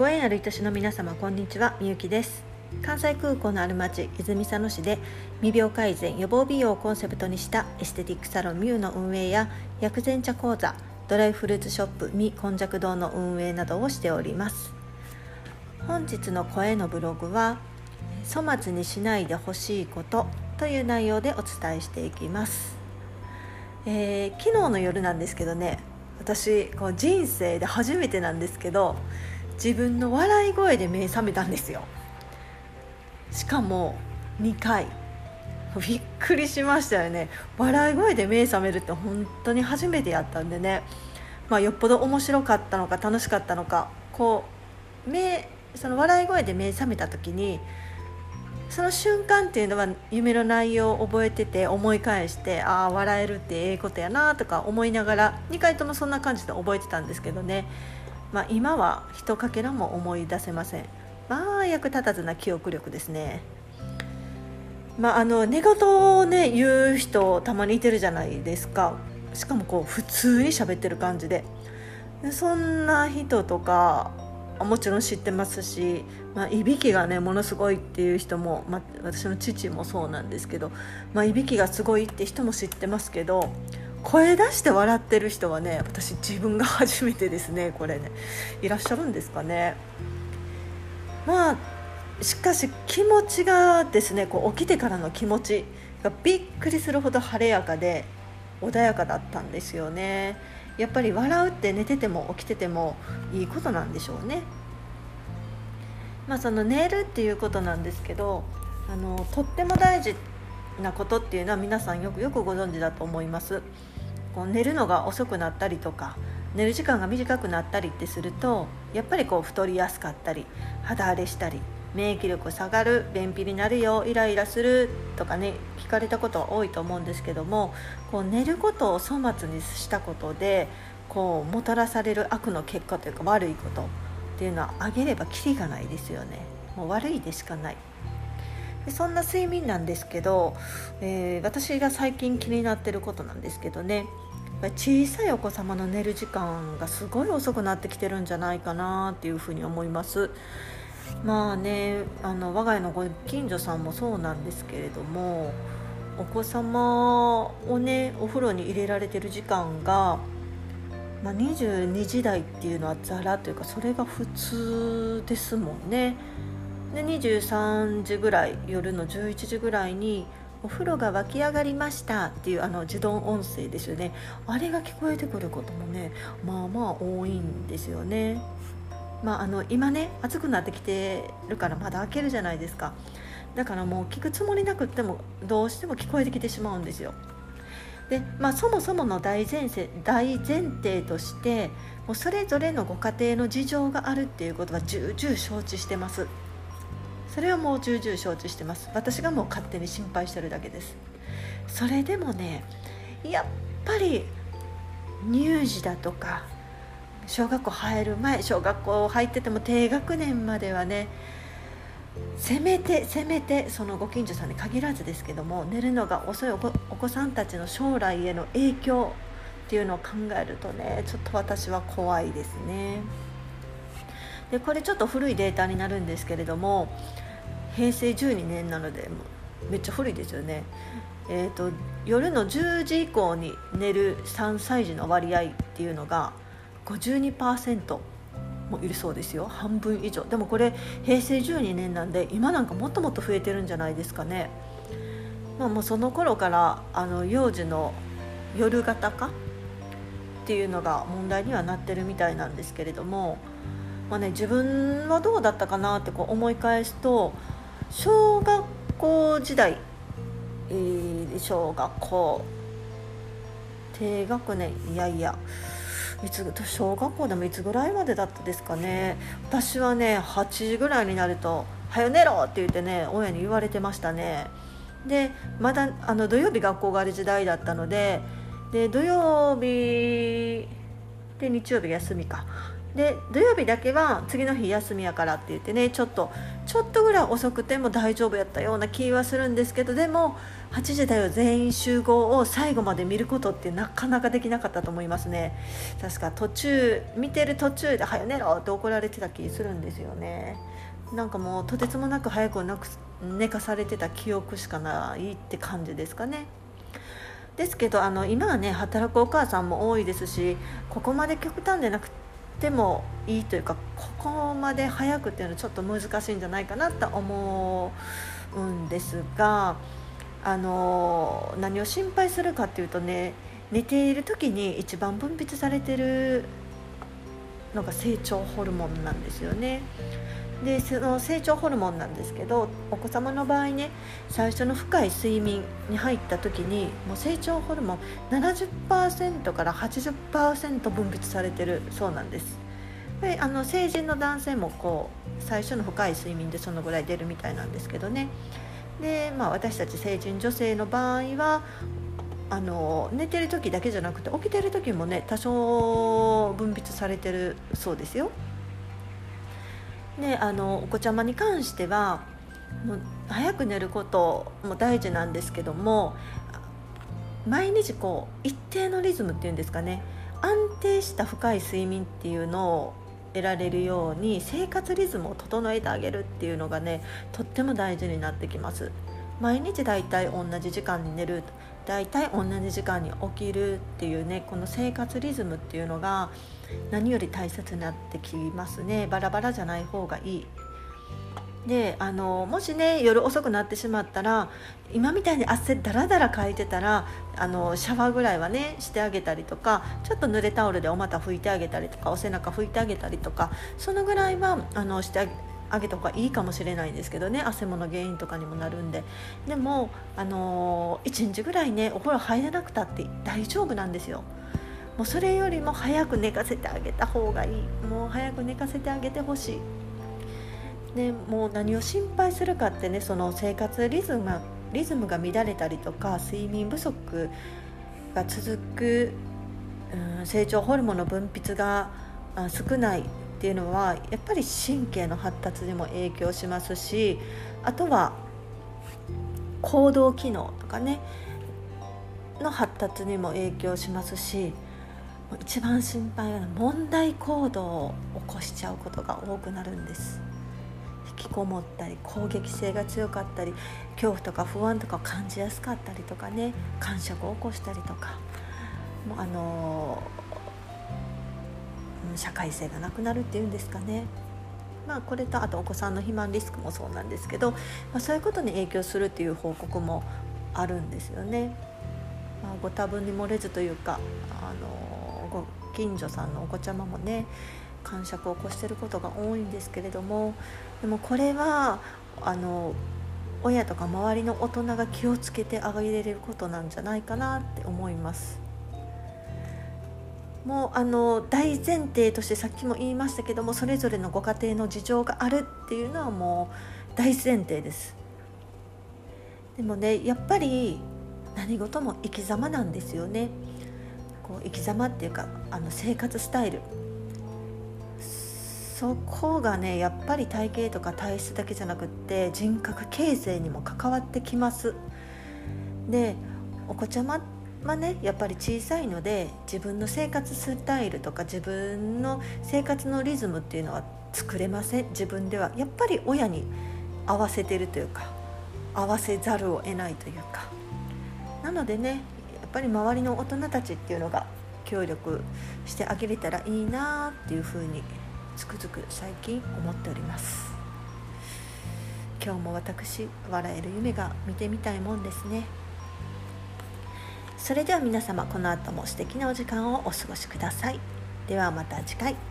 ご縁ある愛しの皆様こんにちは。みゆきです。関西空港のある町泉佐野市で未病改善予防美容をコンセプトにしたエステティックサロンミュウの運営や薬膳茶講座ドライフルーツショップみこんじゃく堂の運営などをしております。本日の声のブログは粗末にしないでほしいことという内容でお伝えしていきます、えー、昨日の夜なんですけどね私こう人生で初めてなんですけど自分の笑い声で目覚めたんですよ。しかも2回。びっくりしましたよね。笑い声で目覚めるって本当に初めてやったんでね、まあ、よっぽど面白かったのか楽しかったのか。こう目その笑い声で目覚めた時にその瞬間っていうのは夢の内容を覚えてて思い返してああ笑えるってええことやなとか思いながら2回ともそんな感じで覚えてたんですけどね、まあ、今はひとかけらも思い出せません。まあ役立たずな記憶力ですね。まああの寝言をね言う人たまにいてるじゃないですか。しかもこう普通に喋ってる感じで。そんな人とかもちろん知ってますし、まあ、いびきがねものすごいっていう人も、まあ、私の父もそうなんですけど、まあ、いびきがすごいって人も知ってますけど声出して笑ってる人はね私自分が初めてですねこれね。いらっしゃるんですかね。まあしかし気持ちがですねこう起きてからの気持ちがびっくりするほど晴れやかで穏やかだったんですよね。やっぱり笑うって寝てても起きててもいいことなんでしょうね。まあその寝るっていうことなんですけどあのとっても大事なことっていうのは皆さんよくよくご存知だと思います。こう寝るのが遅くなったりとか寝る時間が短くなったりってするとやっぱりこう太りやすかったり肌荒れしたり免疫力下がる便秘になるよイライラするとかね聞かれたこと多いと思うんですけどもこう寝ることを粗末にしたことでこうもたらされる悪の結果というか悪いことっていうのはあげればきりがないですよね。もう悪いでしかない。そんな睡眠なんですけど、えー、私が最近気になってることなんですけどね小さいお子様の寝る時間がすごい遅くなってきてるんじゃないかなっていうふうに思います。まあねあの我が家のご近所さんもそうなんですけれどもお子様をねお風呂に入れられてる時間が、まあ、22時台っていうのはザラというかそれが普通ですもんね。で23時ぐらい夜の11時ぐらいにお風呂が沸き上がりましたっていうあの自動音声ですよね。あれが聞こえてくることもねまあまあ多いんですよね。まあ、あの今ね暑くなってきてるからまだ開けるじゃないですか。だからもう聞くつもりなくってもどうしても聞こえてきてしまうんですよ。で、まあ、そもそもの大前提大前提としてもうそれぞれのご家庭の事情があるっていうことは重々承知してます。それはもう重々承知してます私がもう勝手に心配してるだけですそれでもねやっぱり乳児だとか小学校入る前小学校入ってても低学年まではねせめてせめてそのご近所さんに限らずですけども寝るのが遅いお子さんたちの将来への影響っていうのを考えるとねちょっと私は怖いですね。でこれちょっと古いデータになるんですけれども平成12年なのでめっちゃ古いですよね。えーと夜の10時以降に寝る3歳児の割合っていうのが52%もいるそうですよ。半分以上。でもこれ平成12年なんで今なんかもっともっと増えてるんじゃないですかね、まあ、もうその頃からあの幼児の夜型化っていうのが問題にはなってるみたいなんですけれども、まあね、自分はどうだったかなってこう思い返すと小学校時代、えー、小学校低学年いやいやいつ小学校でもいつぐらいまでだったですかね私はね8時ぐらいになると「はよ寝ろ!」って言ってね親に言われてましたねでまだあの土曜日学校がある時代だったのでで土曜日で日曜日休みかで土曜日だけは次の日休みやからって言ってねちょっとちょっとぐらい遅くても大丈夫やったような気はするんですけどでも8時だよ全員集合を最後まで見ることってなかなかできなかったと思いますね確か途中見てる途中で「早寝ろ!」って怒られてた気するんですよねなんかもうとてつもなく早くなく寝かされてた記憶しかないって感じですかねですけどあの今はね働くお母さんも多いですしここまで極端でなくてもいいというかここまで早くっていうのはちょっと難しいんじゃないかなと思うんですがあの何を心配するかっていうとね寝ている時に一番分泌されてるのが成長ホルモンなんですよね。でその成長ホルモンなんですけどお子様の場合ね最初の深い睡眠に入った時にもう成長ホルモン70%から80%分泌されてるそうなんですであの成人の男性もこう最初の深い睡眠でそのぐらい出るみたいなんですけどねで、まあ、私たち成人女性の場合はあの寝てる時だけじゃなくて起きてる時もね多少分泌されてるそうですよ。であのお子ちゃまに関してはもう早く寝ることも大事なんですけども毎日こう一定のリズムっていうんですかね安定した深い睡眠っていうのを得られるように生活リズムを整えてあげるっていうのがねとっても大事になってきます毎日だいたい同じ時間に寝る。だいたい同じ時間に起きるっていうねこの生活リズムっていうのが何より大切になってきますね。バラバラじゃない方がいい。であのもしね夜遅くなってしまったら今みたいに汗だらだらかいてたらあのシャワーぐらいはねしてあげたりとかちょっと濡れタオルでお股拭いてあげたりとかお背中拭いてあげたりとかそのぐらいはあのしてあげた方がいいかもしれないんですけどね汗もの原因とかにもなるんで。でも、あの1日ぐらいねお風呂入らなくたって大丈夫なんですよ。もうそれよりも早く寝かせてあげた方がいい。もう早く寝かせてあげてほしい。でもう何を心配するかってねその生活リズムリズムが乱れたりとか睡眠不足が続く、うん、成長ホルモンの分泌が少ない。っていうのはやっぱり神経の発達にも影響しますしあとは行動機能とかねの発達にも影響しますし一番心配なのは問題行動を起こしちゃうことが多くなるんです引。きこもったり攻撃性が強かったり恐怖とか不安とかを感じやすかったりとかね感触を起こしたりとかもうあの社会性がなくなるっていうんですかね。まあ、これとあとお子さんの肥満リスクもそうなんですけど、まあ、そういうことに影響するっていう報告もあるんですよね。まあ、ご多分に漏れずというかあのご近所さんのお子ちゃまもね感触を起こしてることが多いんですけれどもでもこれはあの親とか周りの大人が気をつけてあげれることなんじゃないかなって思います。もうあの大前提としてさっきも言いましたけどもそれぞれのご家庭の事情があるっていうのはもう大前提です。でもねやっぱり何事も生き様なんですよね。こう生き様っていうかあの生活スタイル。そこがねやっぱり体型とか体質だけじゃなくって人格形成にも関わってきます。でお子ちゃまはねやっぱり小さいので自分の生活スタイルとか自分の生活のリズムっていうのは作れません。自分では。やっぱり親に合わせてるというか合わせざるを得ないというか。なのでねやっぱり周りの大人たちっていうのが協力してあげれたらいいなっていうふうにつくづく最近思っております。今日も私笑える夢が見てみたいもんですね。それでは皆様この後も素敵なお時間をお過ごしください。ではまた次回。